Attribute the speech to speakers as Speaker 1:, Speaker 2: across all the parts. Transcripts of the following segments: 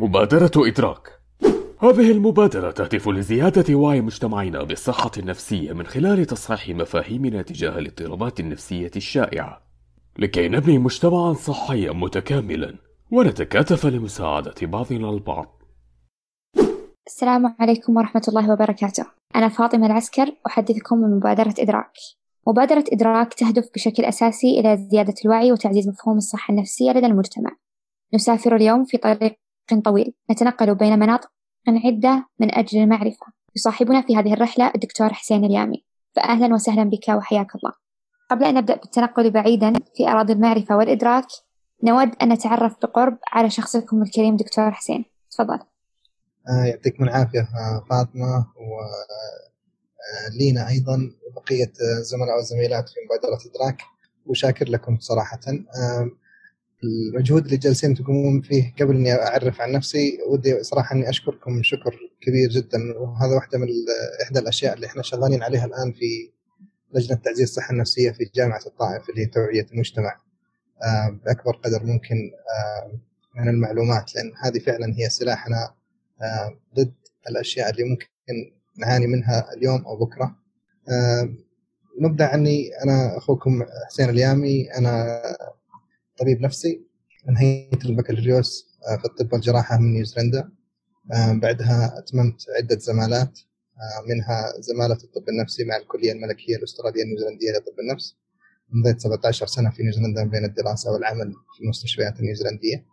Speaker 1: مبادرة إدراك. هذه المبادرة تهدف لزيادة وعي مجتمعنا بالصحة النفسية من خلال تصحيح مفاهيمنا تجاه الاضطرابات النفسية الشائعة. لكي نبني مجتمعا صحيا متكاملا ونتكاتف لمساعدة بعضنا البعض.
Speaker 2: السلام عليكم ورحمة الله وبركاته. أنا فاطمة العسكر أحدثكم من مبادرة إدراك. مبادرة إدراك تهدف بشكل أساسي إلى زيادة الوعي وتعزيز مفهوم الصحة النفسية لدى المجتمع. نسافر اليوم في طريق طويل. نتنقل بين مناطق عدة من أجل المعرفة. يصاحبنا في هذه الرحلة الدكتور حسين اليامي. فأهلا وسهلا بك وحياك الله. قبل أن نبدأ بالتنقل بعيدا في أراضي المعرفة والإدراك نود أن نتعرف بقرب على شخصكم الكريم دكتور حسين. تفضل.
Speaker 3: آه يعطيكم العافية آه فاطمة ولينا آه أيضا وبقية الزملاء والزميلات في مبادرة إدراك. وشاكر لكم صراحة. المجهود اللي جالسين تقومون فيه قبل إني أعرف عن نفسي ودي صراحة إني أشكركم شكر كبير جدا. وهذا واحدة من إحدى الأشياء اللي إحنا شغالين عليها الآن في لجنة تعزيز الصحة النفسية في جامعة الطائف اللي هي توعية المجتمع. آه، بأكبر قدر ممكن آه، من المعلومات لأن هذه فعلا هي سلاحنا آه، ضد الأشياء اللي ممكن نعاني منها اليوم أو بكرة. نبدا عني أنا أخوكم حسين اليامي. أنا طبيب نفسي انهيت البكالوريوس آه، في الطب والجراحة من نيوزيلندا آه، بعدها أتممت عدة زمالات آه، منها زمالة الطب النفسي مع الكلية الملكية الأسترالية النيوزيلنديه لطب النفس. مضيت 17 سنة في نيوزيلندا بين الدراسة والعمل في المستشفيات النيوزيلنديه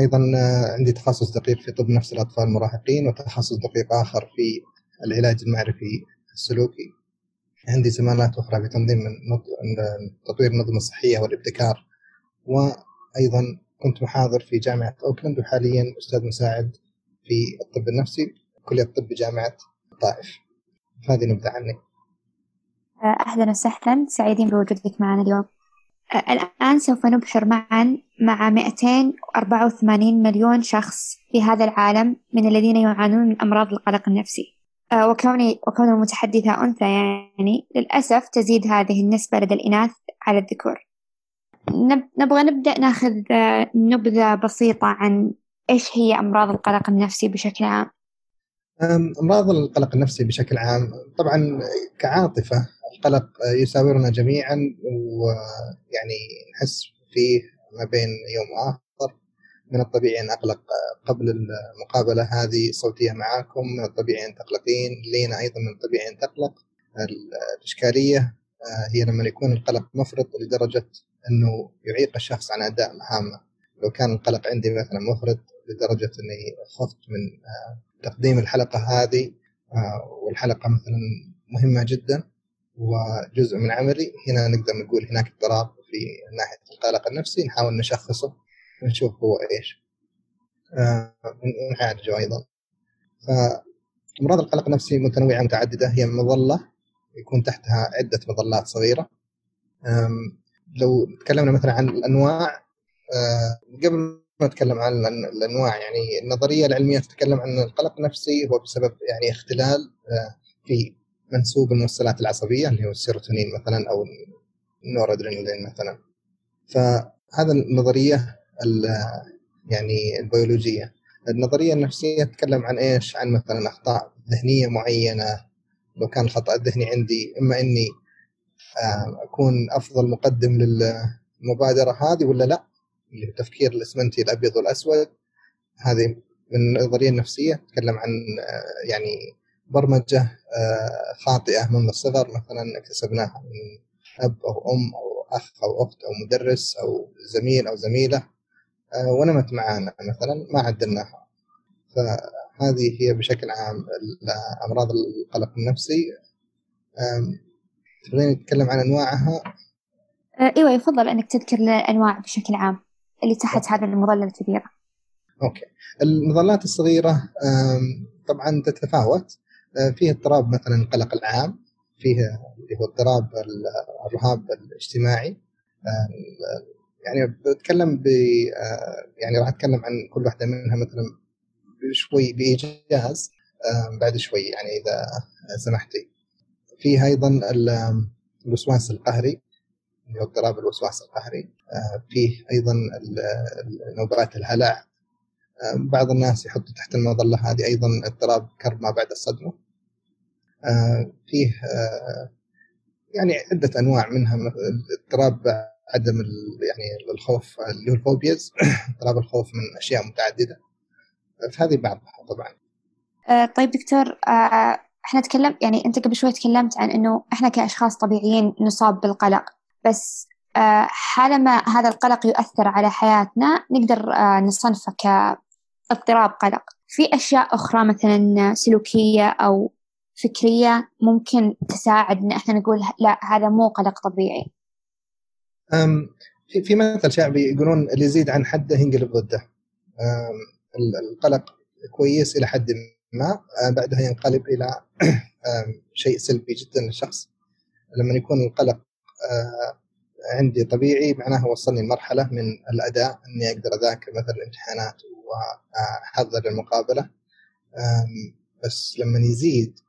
Speaker 3: أيضا عندي تخصص دقيق في طب نفس الأطفال المراهقين وتخصص دقيق آخر في العلاج المعرفي السلوكي. عندي زمالات أخرى في تنظيم تطوير النظم الصحية والابتكار وأيضا كنت محاضر في جامعة أوكلاند وحاليا أستاذ مساعد في الطب النفسي كلية الطب بجامعة الطائف هذه نبذة عني.
Speaker 2: أهلا وسهلا سعيدين بوجودك معنا اليوم. الآن سوف نبحر معا مع 284 مليون شخص في هذا العالم من الذين يعانون من أمراض القلق النفسي. وكوني وكون المتحدثة أنثى يعني للأسف تزيد هذه النسبة لدى الإناث على الذكور. نبغى نبدأ ناخذ آه، نبذة بسيطة عن إيش هي أمراض القلق النفسي بشكل عام.
Speaker 3: أمراض القلق النفسي بشكل عام طبعا كعاطفة القلق يساورنا جميعا ويعني نحس فيه ما بين يوم آخر من الطبيعي أن أقلق قبل المقابلة هذه الصوتية معاكم من الطبيعي أن تقلقين لينا أيضا من الطبيعي أن تقلق. الإشكالية آه، هي لما يكون القلق مفرط لدرجة أنه يعيق الشخص عن أداء مهامه لو كان القلق عندي مثلا مفرط لدرجة أني خفت من آه، تقديم الحلقة هذه آه، والحلقة مثلا مهمة جدا وجزء من عملي هنا نقدر نقول هناك اضطراب في ناحية القلق النفسي نحاول نشخصه. ونشوف هو إيش. آه، أيضا. فامراض القلق النفسي متنوعه متعددة. هي مظلة يكون تحتها عدة مظلات صغيرة. لو تكلمنا مثلا عن الأنواع آه، قبل ما نتكلم عن الأنواع يعني النظرية العلمية تتكلم عن القلق النفسي هو بسبب يعني اختلال آه، في منسوب الموصلات العصبية اللي هو السيروتونين مثلا أو النورادرينالين مثلا. فهذا النظرية يعني البيولوجية. النظرية النفسية تتكلم عن إيش؟ عن مثلا أخطاء ذهنية معينة لو كان الخطأ الذهني عندي إما إني آه، أكون أفضل مقدم للمبادرة هذه ولا لا؟ اللي هو التفكير الأسمنتي الأبيض والأسود. هذه من النظرية النفسية تتكلم عن آه، يعني برمجة آه، خاطئة منذ الصغر مثلا اكتسبناها من أب أو أم أو أخ أو أخت أو مدرس أو زميل أو زميلة. ونمت معنا مثلا ما عدلناها. فهذه هي بشكل عام امراض القلق النفسي. تبغين نتكلم عن أنواعها؟
Speaker 2: آه، إيوه يفضل أنك تذكر الأنواع بشكل عام اللي تحت هذه المظلة الكبيرة.
Speaker 3: أوكي. المظلات الصغيرة طبعا تتفاوت. آه، فيه اضطراب مثلا القلق العام فيه اللي هو اضطراب الرهاب الاجتماعي يعني بتكلم ب آه، يعني راح أتكلم عن كل واحدة منها مثلا شوي بإيجاز آه، بعد شوي يعني إذا سمحتي. في أيضا الوسواس القهري اللي هو اضطراب الوسواس القهري آه، فيه أيضا نوبات الهلع. بعض الناس يحطوا تحت المظلة هذه أيضا اضطراب كرب ما بعد الصدمة. فيه يعني عدة أنواع منها اضطراب عدم يعني الخوف اللي هو الفوبياز اضطراب الخوف من أشياء متعددة. فهذه بعضها طبعا.
Speaker 2: طيب دكتور إحنا تكلم يعني أنت قبل شوي تكلمت عن إنه إحنا كأشخاص طبيعيين نصاب بالقلق بس آه، حالما هذا القلق يؤثر على حياتنا نقدر آه، نصنفه كاضطراب قلق. في أشياء أخرى مثلا سلوكية أو فكرية ممكن تساعد إن إحنا نقول لا هذا مو قلق طبيعي.
Speaker 3: في مثل شعبي يقولون اللي يزيد عن حده ينقلب ضده. القلق كويس إلى حد ما بعدها ينقلب إلى شيء سلبي جدا للشخص. لما يكون القلق عندي طبيعي معناه وصلني لمرحلة من الأداء إني أقدر أذاكر مثلا الامتحانات وأحضر المقابلة. بس لما يزيد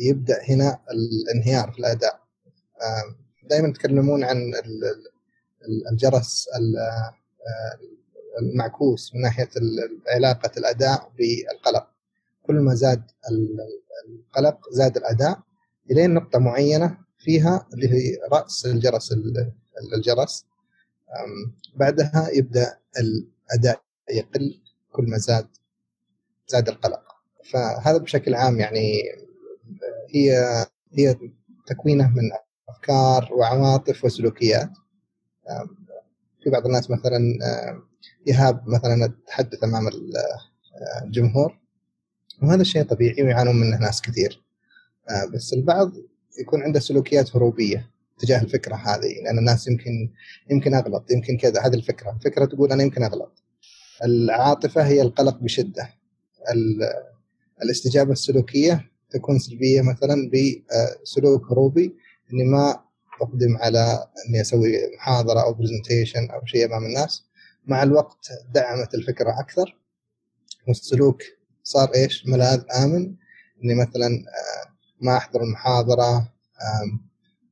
Speaker 3: يبدأ هنا الانهيار في الأداء. دائما يتكلمون عن الجرس آه، المعكوس من ناحية علاقة الأداء بالقلق. كل ما زاد القلق زاد الأداء الين نقطة معينة فيها اللي هي رأس الجرس الجرس. بعدها يبدأ الأداء يقل كل ما زاد زاد القلق. فهذا بشكل عام يعني هي هي تكوينه من أفكار وعواطف وسلوكيات. في بعض الناس مثلا يهاب مثلا التحدث أمام الجمهور. وهذا الشيء طبيعي ويعانون منه ناس كثير. آه، بس البعض يكون عنده سلوكيات هروبية تجاه الفكرة هذه لأن الناس يمكن يمكن أغلط يمكن كذا هذه الفكرة. الفكرة تقول أنا يمكن أغلط. العاطفة هي القلق بشدة. الاستجابة السلوكية تكون سلبية مثلا بسلوك هروبي إني ما أقدم على إني أسوي محاضرة أو برزنتيشن أو شيء أمام الناس. مع الوقت دعمت الفكرة أكثر. والسلوك صار إيش؟ ملاذ آمن. إني مثلا آه، ما أحضر المحاضرة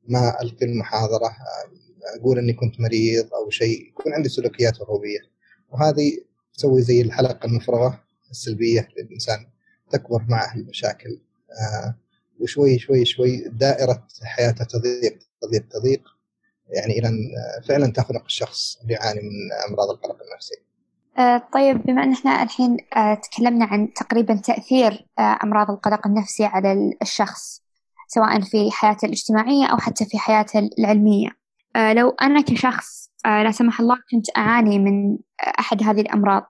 Speaker 3: ما ألقي المحاضرة أقول إني كنت مريض أو شيء. يكون عندي سلوكيات هروبيه وهذه تسوي زي الحلقة المفرغه السلبية للإنسان. تكبر معه المشاكل. آه، وشوي شوي شوي دائرة حياته تضيق تضيق تضيق. يعني إلى فعلا تخنق الشخص اللي يعاني من أمراض القلق النفسي.
Speaker 2: آه، طيب بما أن إحنا الحين آه، تكلمنا عن تقريبا تأثير آه، أمراض القلق النفسي على الشخص سواء في حياته الاجتماعية أو حتى في حياته العلمية. لو أنا كشخص لا سمح الله كنت أعاني من أحد هذه الأمراض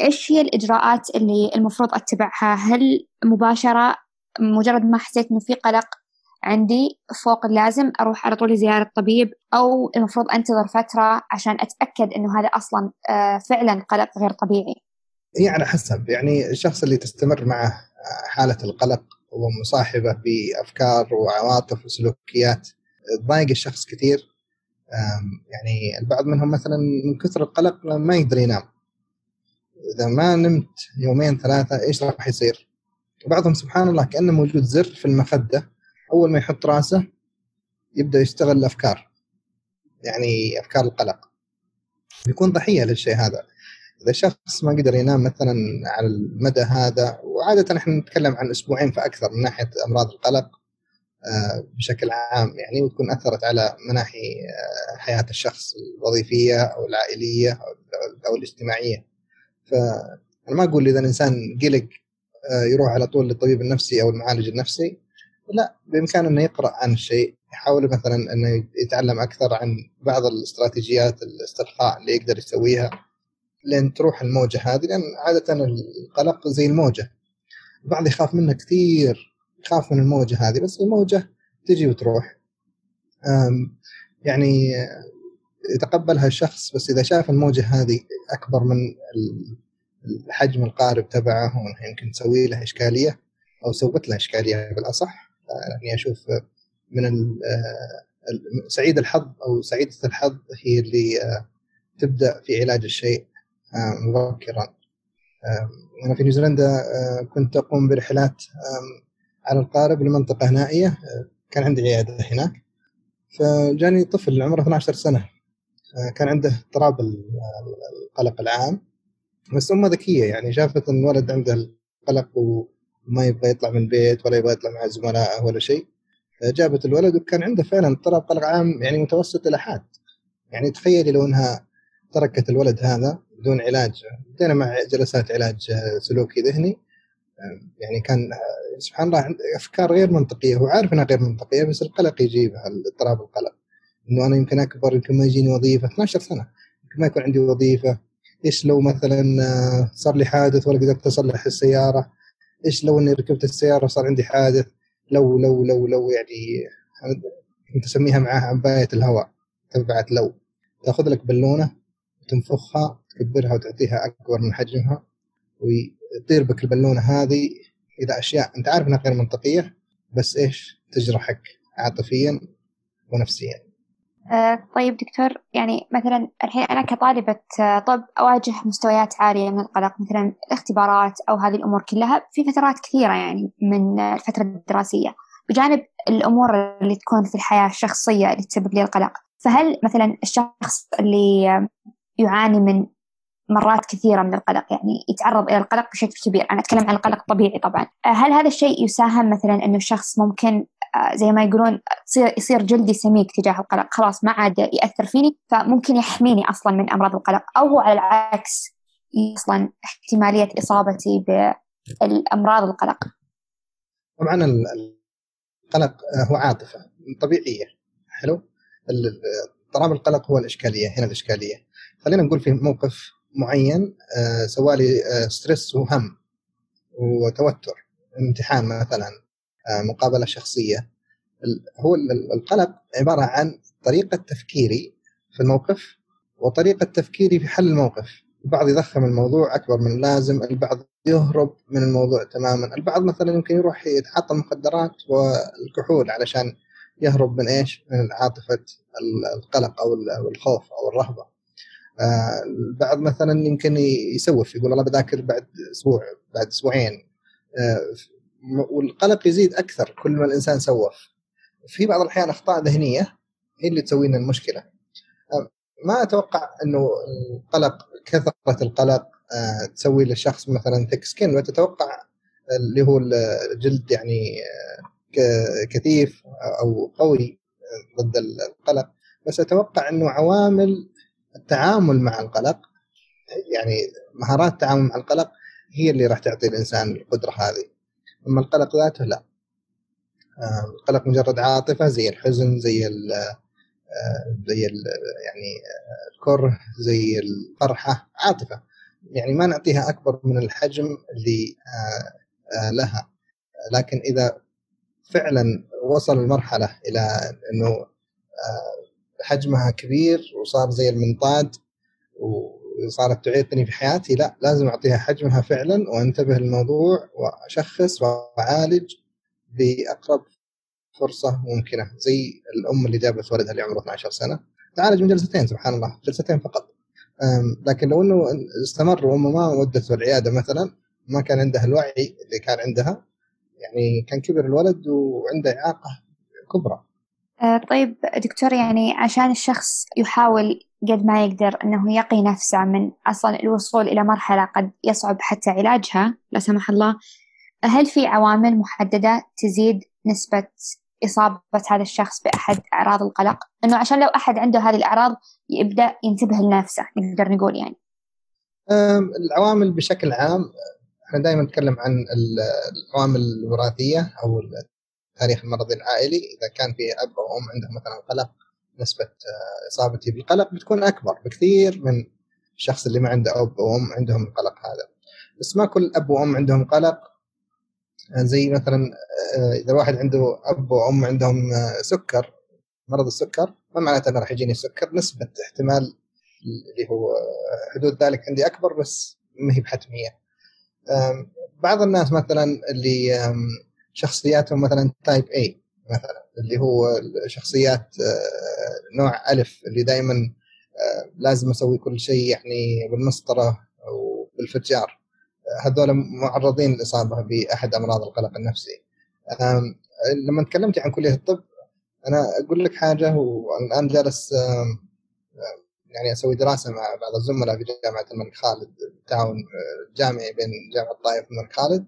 Speaker 2: إيش هي الإجراءات اللي المفروض أتبعها؟ هل مباشرة مجرد ما حسيت إنه في قلق عندي فوق اللازم أروح على طول زيارة طبيب أو المفروض أنتظر فترة عشان أتأكد إنه هذا أصلا آه، فعلا قلق غير طبيعي.
Speaker 3: هي على حسب يعني الشخص اللي تستمر معه حالة القلق ومصاحبة بأفكار وعواطف وسلوكيات تضايق الشخص كثير. يعني البعض منهم مثلا من كثر القلق ما يقدر ينام. إذا ما نمت يومين ثلاثة إيش راح يصير؟ وبعضهم سبحان الله كأنه موجود زر في المخدة. أول ما يحط رأسه يبدأ يشتغل الأفكار. يعني أفكار القلق. بيكون ضحية للشيء هذا. إذا شخص ما قدر ينام مثلا على المدى هذا وعادة إحنا نتكلم عن أسبوعين فأكثر من ناحية أمراض القلق آه، بشكل عام يعني وتكون أثرت على مناحي آه، حياة الشخص الوظيفية أو العائلية أو الاجتماعية. فانا ما أقول إذا الإنسان قلق يروح على طول للطبيب النفسي أو المعالج النفسي. لا بامكانه إنه يقرأ عن الشيء يحاول مثلا إنه يتعلم أكثر عن بعض الاستراتيجيات الاسترخاء اللي يقدر يسويها لين تروح الموجة هذه لأن عادة القلق زي الموجة. البعض يخاف منها كثير يخاف من الموجة هذه بس الموجة تجي وتروح. يعني يتقبلها الشخص بس إذا شاف الموجة هذه أكبر من الحجم القارب تبعه يمكن تسوي له إشكالية أو سوت له إشكالية بالأصح. يعني أشوف من آه، سعيد الحظ أو سعيدة الحظ هي اللي آه، تبدأ في علاج الشيء آه، مبكرا. أنا في نيوزيلندا كنت أقوم برحلات على القارب لمنطقة نائيه كان عندي عيادة هناك. فجاني طفل عمره 12 سنة كان عنده اضطراب القلق العام. بس امها ذكية يعني شافت إن الولد عنده القلق وما يبغى يطلع من البيت ولا يبغى يطلع مع زملائه ولا شيء جابت الولد وكان عنده فعلا اضطراب قلق عام يعني متوسط إلى حاد. يعني تخيلي لو إنها تركت الولد هذا بدون علاج بدينا مع جلسات علاج سلوكي ذهني يعني كان سبحان الله أفكار غير منطقية هو عارف إنها غير منطقية بس القلق يجيبها اضطراب القلق. إنه أنا يمكن أكبر يمكن ما يجيني وظيفة 12 سنة يمكن ما يكون عندي وظيفة. إيش لو مثلا صار لي حادث ولا قدرت أصلح السيارة؟ إيش لو إني ركبت السيارة وصار عندي حادث؟ لو لو لو لو يعني كنت اسميها معاها عباية الهواء تبعت لو. تأخذ لك بالونة وتنفخها تكبرها وتعطيها أكبر من حجمها ويطير بك البالونة هذه إلى أشياء أنت عارف إنها غير منطقية بس إيش؟ تجرحك عاطفيا ونفسيا.
Speaker 2: أه طيب دكتور يعني مثلا الحين أنا كطالبة آه، طب أواجه مستويات عالية من القلق مثلا الاختبارات أو هذه الأمور كلها في فترات كثيرة يعني من الفترة الدراسية بجانب الأمور اللي تكون في الحياة الشخصية اللي تسبب لي القلق. فهل مثلا الشخص اللي يعاني من مرات كثيرة من القلق يعني يتعرض إلى القلق بشكل كبير أنا أتكلم عن القلق الطبيعي طبعا هل هذا الشيء يساهم مثلا أنه الشخص ممكن آه، زي ما يقولون تصير يصير جلدي سميك تجاه القلق. خلاص ما عاد يأثر فيني فممكن يحميني أصلا من أمراض القلق. هو على العكس أصلا احتمالية إصابتي بالأمراض القلق.
Speaker 3: طبعا القلق هو عاطفة طبيعية. حلو؟ اضطراب القلق هو الإشكالية هنا الإشكالية. خلينا نقول في موقف معين آه، سوالي آه، ستريس وهم وتوتر امتحان مثلا. آه، مقابلة شخصية. هو القلق عبارة عن طريقة تفكيري في الموقف وطريقة تفكيري في حل الموقف. البعض يضخم الموضوع أكبر من اللازم البعض يهرب من الموضوع تماما. البعض مثلا يمكن يروح يتعاطى المخدرات والكحول علشان يهرب من إيش؟ من عاطفة القلق أو الخوف أو الرهبة. البعض مثلا يمكن يسوف يقول والله بذاكر بعد أسبوع بعد أسبوعين. والقلق يزيد أكثر كل ما الإنسان سوف في بعض الأحيان أخطاء ذهنية هي اللي تسوي لنا المشكلة. ما أتوقع إنه القلق كثرة القلق آه، تسوي للشخص مثلا ثيك سكين وتتوقع اللي هو الجلد يعني آه، كثيف أو قوي ضد القلق. بس أتوقع إنه عوامل التعامل مع القلق يعني مهارات التعامل مع القلق هي اللي راح تعطي الإنسان القدرة هذه. أما القلق ذاته لا. آه، القلق مجرد عاطفة زي الحزن زي ال آه، زي ال يعني آه، الكره زي الفرحه عاطفة. يعني ما نعطيها أكبر من الحجم اللي لها. لكن إذا فعلا وصل المرحلة إلى إنه حجمها كبير وصار زي المنطاد وصارت تعيقني في حياتي لا لازم أعطيها حجمها فعلا وأنتبه للموضوع وأشخص وأعالج بأقرب فرصة ممكنة زي الأم اللي جابت ولدها اللي عمره 12 سنة. تعالج من جلستين سبحان الله جلستين فقط. لكن لو إنه استمر وأمه ما ودته العياده مثلا ما كان عندها الوعي اللي كان عندها يعني كان كبر الولد وعنده إعاقة كبرى.
Speaker 2: طيب دكتور يعني عشان الشخص يحاول قد ما يقدر أنه يقي نفسه من أصلا الوصول إلى مرحلة قد يصعب حتى علاجها لا سمح الله هل في عوامل محددة تزيد نسبة إصابة هذا الشخص بأحد أعراض القلق؟ إنه عشان لو أحد عنده هذه الأعراض يبدأ ينتبه لنفسه نقدر نقول يعني.
Speaker 3: العوامل بشكل عام إحنا دائما نتكلم عن العوامل الوراثية أو التاريخ المرضي العائلي إذا كان في أب أو أم عندهم مثلا قلق نسبة آه، اصابتي بالقلق بتكون أكبر بكثير من الشخص اللي ما عنده أب أو ام عندهم القلق هذا. بس ما كل أب وأم عندهم قلق. آه، زي مثلا آه، إذا واحد عنده أب وأم عندهم سكر مرض السكر ما معناته إنه راح يجيني السكر نسبة احتمال اللي هو حدود ذلك عندي أكبر بس ما هي بحتمية. بعض الناس مثلا اللي شخصياتهم مثلا type A مثلا اللي هو شخصيات آه، نوع ألف اللي دائما آه، لازم أسوي كل شيء يعني بالمسطرة وبالفجار هذول معرضين للاصابه بأحد أمراض القلق النفسي. لما تكلمتي عن كلية الطب أنا أقول لك حاجة والآن جالس يعني أسوي دراسة مع بعض الزملاء في جامعة الملك خالد بالتعاون جامعي بين جامعة الطائف والملك خالد.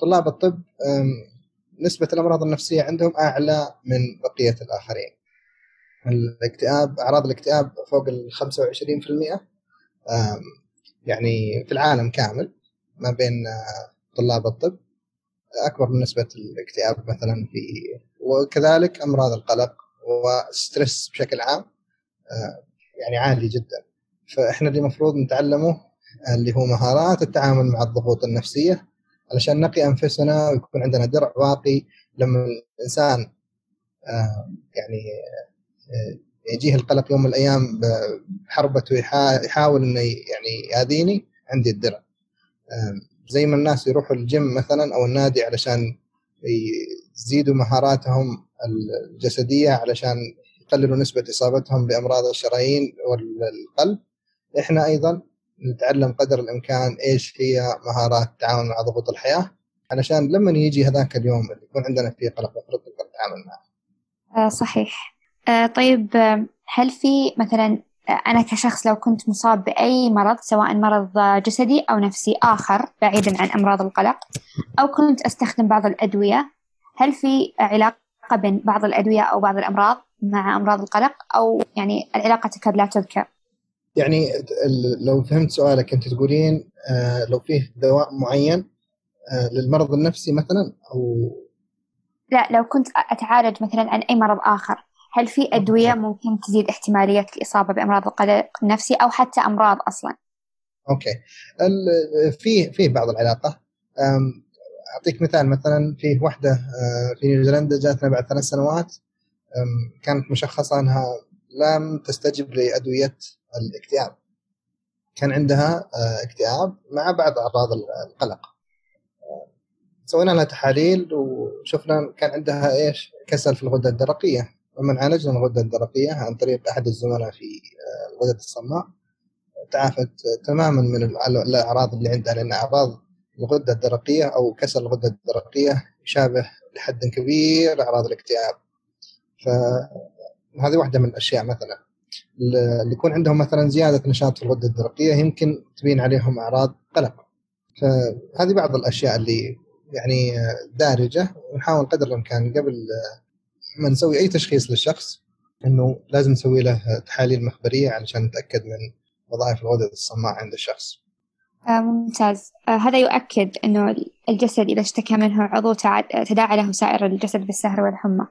Speaker 3: طلاب الطب نسبة الأمراض النفسية عندهم أعلى من بقية الآخرين. الاكتئاب أعراض الاكتئاب فوق ال 25% يعني في العالم كامل ما بين طلاب الطب. أكبر من نسبة الاكتئاب مثلا في وكذلك أمراض القلق وستريس بشكل عام يعني عالي جدا. فإحنا اللي المفروض نتعلمه اللي هو مهارات التعامل مع الضغوط النفسية علشان نقي أنفسنا ويكون عندنا درع واقي لما الإنسان يعني يجيه القلق يوم من الأيام بحربته يحاول إنه يعني يآذيني عندي الدرع. زي ما الناس يروحوا الجيم مثلا أو النادي علشان يزيدوا مهاراتهم الجسدية علشان يقللوا نسبة إصابتهم بأمراض الشرايين والقلب. إحنا أيضا نتعلم قدر الإمكان إيش هي مهارات التعامل مع ضغوط الحياة علشان لما يجي هذاك اليوم اللي يكون عندنا فيه قلق المفروض نقدر نتعامل معه.
Speaker 2: آه صحيح. آه طيب هل في مثلا أنا كشخص لو كنت مصاب بأي مرض سواء مرض جسدي أو نفسي آخر بعيدا عن أمراض القلق أو كنت أستخدم بعض الأدوية هل في علاقة بين بعض الأدوية أو بعض الأمراض مع أمراض القلق أو يعني العلاقة تكاد لا تذكر؟
Speaker 3: يعني لو فهمت سؤالك أنت تقولين لو فيه دواء معين للمرض النفسي مثلا أو
Speaker 2: لا لو كنت أتعالج مثلا عن أي مرض آخر هل في أدوية ممكن تزيد احتمالية الإصابة بأمراض القلق النفسي أو حتى أمراض أصلا؟
Speaker 3: أوكي في في بعض العلاقة أعطيك مثال مثلا في واحدة في نيوزيلندا جاتنا بعد ثلاث سنوات كانت مشخصة أنها لم تستجب لأدوية الاكتئاب. كان عندها اكتئاب مع بعض أعراض القلق. سوينا لها تحاليل وشفنا كان عندها إيش؟ كسل في الغدة الدرقية. لما عالجنا الغدة الدرقية عن طريق أحد الزملاء في الغده الصماء تعافت تماما من الأعراض اللي عندها لأن أعراض الغدة الدرقية أو كسل الغدة الدرقية يشابه لحد كبير أعراض الاكتئاب. فهذه واحدة من الأشياء مثلا اللي يكون عندهم مثلا زيادة نشاط في الغدة الدرقية يمكن تبين عليهم أعراض قلق فهذه بعض الأشياء اللي يعني دارجة ونحاول قدر الإمكان قبل ما نسوي أي تشخيص للشخص إنه لازم نسوي له تحاليل مخبرية علشان نتأكد من وظائف الغدد الصماء عند الشخص.
Speaker 2: آه ممتاز آه هذا يؤكد إنه الجسد إذا اشتكى منه عضو تداعى له سائر الجسد بالسهر والحمى.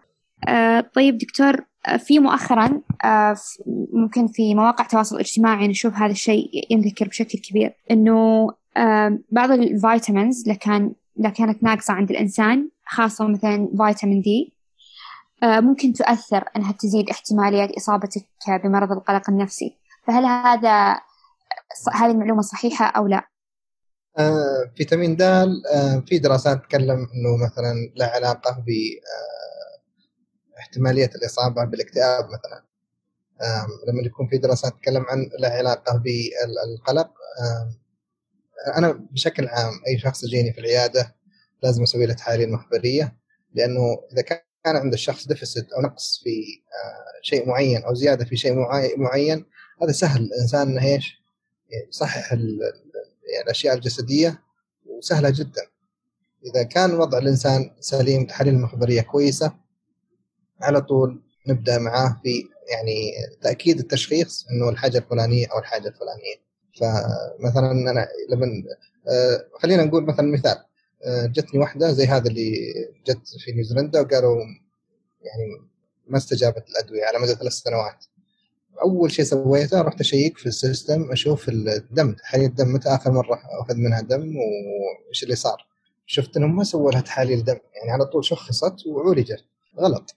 Speaker 2: آه طيب دكتور في مؤخرا ممكن في مواقع التواصل الاجتماعي نشوف هذا الشيء ينذكر بشكل كبير إنه بعض الفيتامينز اللي كان إذا كانت ناقصة عند الإنسان خاصة مثلا فيتامين دي ممكن تؤثر أنها تزيد احتمالية إصابتك بمرض القلق النفسي فهل هذا هذه المعلومة صحيحة أو لا؟
Speaker 3: آه فيتامين د آه في دراسات تتكلم إنه مثلا له علاقة ب آه احتمالية الإصابة بالاكتئاب مثلا. آه لما يكون في دراسات تتكلم عن له علاقه بالقلق آه أنا بشكل عام أي شخص يجيني في العيادة لازم أسوي له تحاليل مخبريه لأنه إذا كان عند الشخص ديفيسيت أو نقص في شيء معين أو زيادة في شيء معين هذا سهل. الإنسان إنه إيش؟ يصحح يعني الأشياء الجسدية وسهلة جدا. إذا كان وضع الإنسان سليم تحاليل مخبريه كويسة على طول نبدأ معاه في يعني تأكيد التشخيص إنه الحاجة الفلانية أو الحاجة الفلانية. فمثلا أنا لما آه خلينا نقول مثلا مثال آه جتني واحدة زي هذا اللي جت في نيوزيلندا وقالوا يعني ما استجابت الأدوية على مدى ثلاث سنوات. أول شيء سويته رحت أشيك في السيستم أشوف الدم تحاليل الدم متى آخر مرة أخذ منها دم وإيش اللي صار. شفت إنهم ما سووا لها تحاليل دم يعني على طول شخصت وعولجت غلط.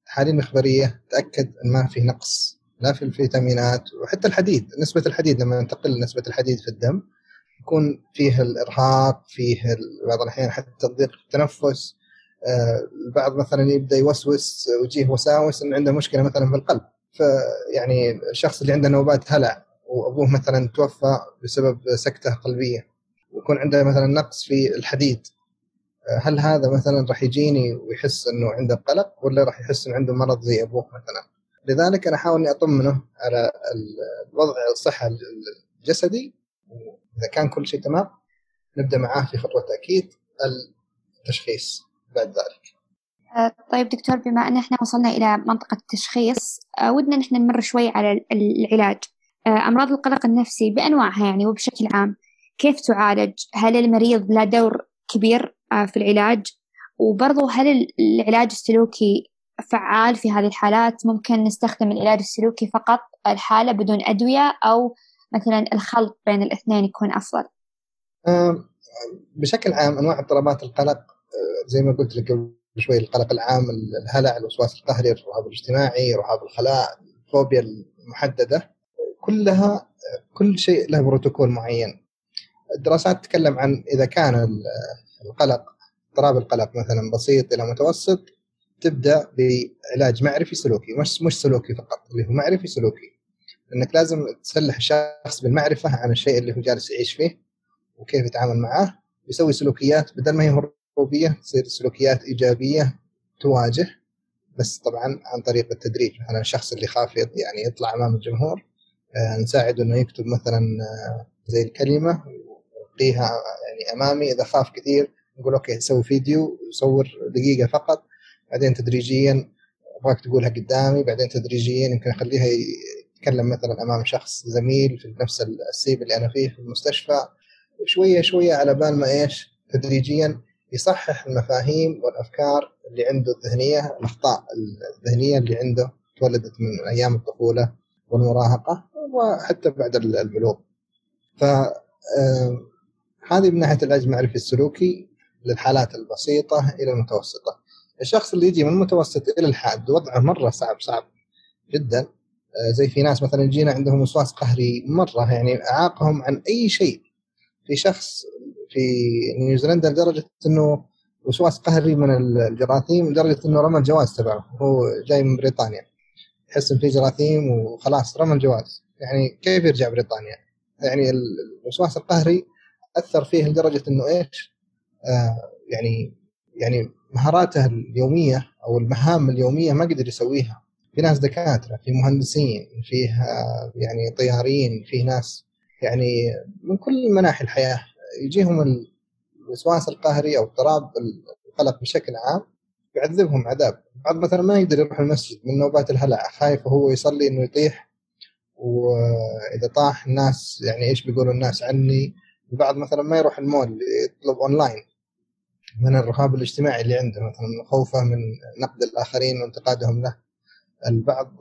Speaker 3: التحاليل المخبريه تأكد إن ما في نقص لا في الفيتامينات وحتى الحديد نسبة الحديد لما تقل نسبة الحديد في الدم يكون فيه الإرهاق فيه بعض الأحيان حتى ضيق التنفس. البعض مثلا يبدأ يوسوس ويجيه وساوس إنه عنده مشكلة مثلا في القلب. فيعني الشخص اللي عنده نوبات هلع وأبوه مثلا توفى بسبب سكتة قلبية ويكون عنده مثلا نقص في الحديد. هل هذا مثلا راح يجيني ويحس إنه عنده قلق ولا راح يحس إنه عنده مرض زي أبوه مثلا لذلك أنا أحاول إني أطمنه على الوضع الصحة الجسدي اذا كان كل شيء تمام نبدأ معاه في خطوة تأكيد التشخيص بعد ذلك.
Speaker 2: آه، طيب دكتور بما أن إحنا وصلنا إلى منطقة التشخيص آه، ودنا نحن نمر شوي على العلاج. آه، أمراض القلق النفسي بأنواعها يعني وبشكل عام كيف تعالج؟ هل المريض له دور كبير في العلاج؟ وبرضو هل العلاج السلوكي فعال في هذه الحالات؟ ممكن نستخدم العلاج السلوكي فقط الحالة بدون أدوية أو مثلا الخلط بين الاثنين يكون أفضل؟
Speaker 3: بشكل عام أنواع اضطرابات القلق آه، زي ما قلت لك قبل شوي القلق العام الهلع الوسواس القهري الرهاب الاجتماعي رهاب الخلاء الفوبيا المحددة كلها كل شيء له بروتوكول معين الدراسات تتكلم عن إذا كان القلق اضطراب القلق مثلا بسيط إلى متوسط تبدأ بعلاج معرفي سلوكي مش مش سلوكي فقط اللي هو معرفي سلوكي. إنك لازم تسلح الشخص بالمعرفة عن الشيء اللي هو جالس يعيش فيه وكيف يتعامل معاه يسوي سلوكيات بدل ما هي هروبية تصير سلوكيات إيجابية تواجه بس طبعا عن طريق التدريج. مثلا الشخص اللي خاف يعني يطلع أمام الجمهور آه نساعده إنه يكتب مثلا آه زي الكلمة ويلقيها يعني أمامي إذا خاف كثير نقول okay سوي فيديو صور دقيقة فقط بعدين تدريجيا أبغاك تقولها قدامي بعدين تدريجيا يمكن أخليها اتكلم مثلا أمام شخص زميل في نفس السيب اللي أنا فيه في المستشفى شوية شوية على بال ما إيش تدريجيا يصحح المفاهيم والأفكار اللي عنده الذهنية الأخطاء الذهنية اللي عنده تولدت من أيام الطفولة والمراهقة وحتى بعد البلوغ. ف هذه من ناحية العلاج المعرفي السلوكي للحالات البسيطة إلى المتوسطة. الشخص اللي يجي من المتوسط إلى الحاد وضعه مرة صعب صعب جدا آه، زي في ناس مثلا جينا عندهم وسواس قهري مرة يعني أعاقهم عن أي شيء في شخص في نيوزيلندا لدرجة إنه وسواس قهري من الجراثيم لدرجة إنه رمى الجواز تبعه هو جاي من بريطانيا يحس إن في جراثيم وخلاص رمى الجواز يعني كيف يرجع بريطانيا؟ يعني الوسواس القهري أثر فيه لدرجة إنه إيش؟ آه يعني يعني مهاراته اليومية أو المهام اليومية ما قدر يسويها. في ناس دكاترة في مهندسين فيه يعني طيارين فيه ناس يعني من كل مناحي الحياة يجيهم الوسواس القهري أو اضطراب القلق بشكل عام يعذبهم عذاب. بعض مثلا ما يقدر يروح المسجد من نوبات الهلع خايف وهو يصلي إنه يطيح وإذا طاح الناس يعني إيش بيقولوا الناس عني؟ البعض مثلا ما يروح المول يطلب أونلاين من الرهاب الاجتماعي اللي عنده مثلا خوفه من نقد الآخرين وانتقادهم له. البعض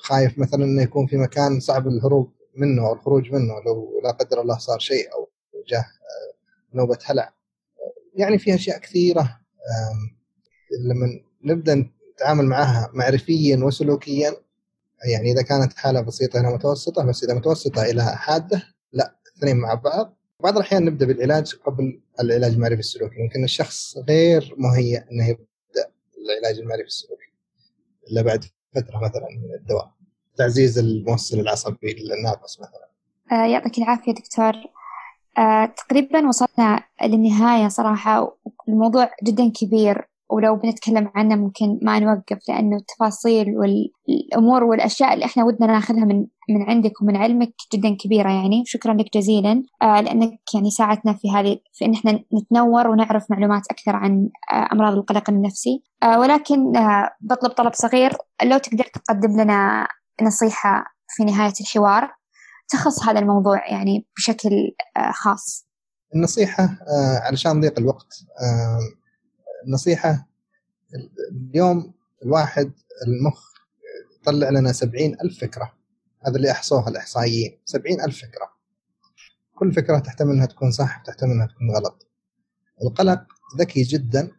Speaker 3: خايف مثلا إنه يكون في مكان صعب الهروب منه أو الخروج منه لو لا قدر الله صار شيء أو جاه نوبة هلع. يعني في أشياء كثيرة لما نبدأ نتعامل معها معرفيا وسلوكيا. يعني إذا كانت حالة بسيطة إلى متوسطة بس إذا متوسطة إلى حادة لا اثنين مع بعض. بعض الأحيان نبدأ بالعلاج قبل العلاج المعرفي السلوكي يمكن الشخص غير مهيئ إنه يبدأ العلاج المعرفي السلوكي إلا بعد فترة مثلا من الدواء تعزيز الموصل العصبي للناقص مثلا.
Speaker 2: آه يعطيك العافية دكتور. آه تقريبا وصلنا للنهاية صراحة الموضوع جدا كبير. ولو بنتكلم عنه ممكن ما نوقف لأنه التفاصيل والأمور والأشياء اللي إحنا ودنا ناخذها من من عندك ومن علمك جدا كبيرة يعني. شكرا لك جزيلا. آه لأنك يعني ساعدتنا في هذه في إن إحنا نتنور ونعرف معلومات أكثر عن آه أمراض القلق النفسي. آه ولكن بطلب طلب صغير. لو تقدر تقدم لنا نصيحة في نهاية الحوار تخص هذا الموضوع يعني بشكل خاص.
Speaker 3: النصيحة علشان ضيق الوقت النصيحة اليوم الواحد المخ يطلع لنا سبعين ألف فكرة. هذا اللي أحصوها الإحصائيين سبعين ألف فكرة. كل فكرة تحتمل أنها تكون صح وتحتمل أنها تكون غلط. القلق ذكي جدا.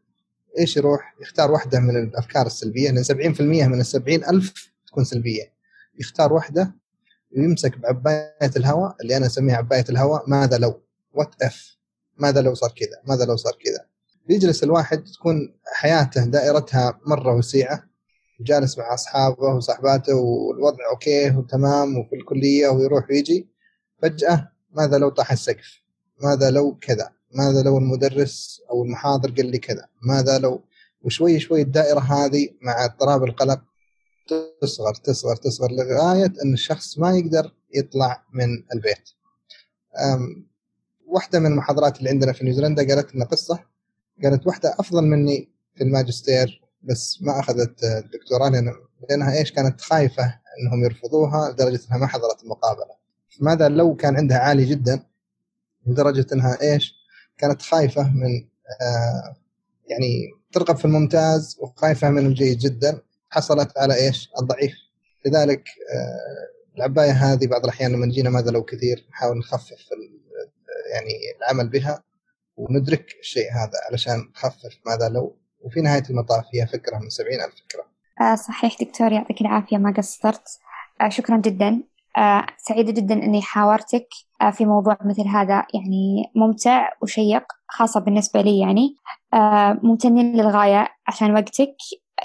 Speaker 3: إيش يروح؟ يختار واحدة من الأفكار السلبية لأن سبعين في المية من السبعين ألف تكون سلبية. يختار واحدة ويمسك بعباية الهواء اللي أنا أسميها عباية الهواء ماذا لو؟ what if ماذا لو صار كذا؟ ماذا لو صار كذا؟ يجلس الواحد تكون حياته دائرتها مرة وسيعة وجالس مع أصحابه وصحباته والوضع okay وتمام وفي الكلية ويروح ويجي فجأة ماذا لو طاح السقف؟ ماذا لو كذا؟ ماذا لو المدرس أو المحاضر قال لي كذا؟ ماذا لو وشوي شوي الدائرة هذه مع اضطراب القلق تصغر تصغر تصغر لغاية إن الشخص ما يقدر يطلع من البيت. واحدة من المحاضرات اللي عندنا في نيوزيلندا قالت لنا قصة قالت واحدة أفضل مني في الماجستير بس ما أخذت الدكتوراه لأنها إيش كانت خايفة إنهم يرفضوها لدرجة إنها ما حضرت المقابلة. فماذا لو كان عندها عالي جدا لدرجة إنها إيش؟ كانت خايفة من آه يعني ترغب في الممتاز وخايفة من الجيد جدا حصلت على إيش؟ الضعيف لذلك آه العباية هذه بعض الأحيان لما نجينا ماذا لو كثير نحاول نخفف يعني العمل بها وندرك الشيء هذا علشان نخفف ماذا لو. وفي نهاية المطاف هي فكرة من سبعين ألف فكرة.
Speaker 2: آه صحيح دكتور يعطيك العافية ما قصرت. آه شكرا جدا. آه سعيدة جدا أني حاورتك آه في موضوع مثل هذا يعني ممتع وشيق خاصة بالنسبة لي يعني. آه ممتنين للغاية عشان وقتك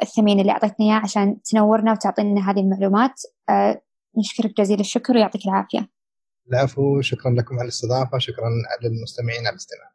Speaker 2: الثمين اللي أعطيتنا إياه عشان تنورنا وتعطينا هذه المعلومات. آه نشكرك جزيل الشكر ويعطيك العافية.
Speaker 3: العفو شكرا لكم على الاستضافة شكرا للمستمعين على الاستماع.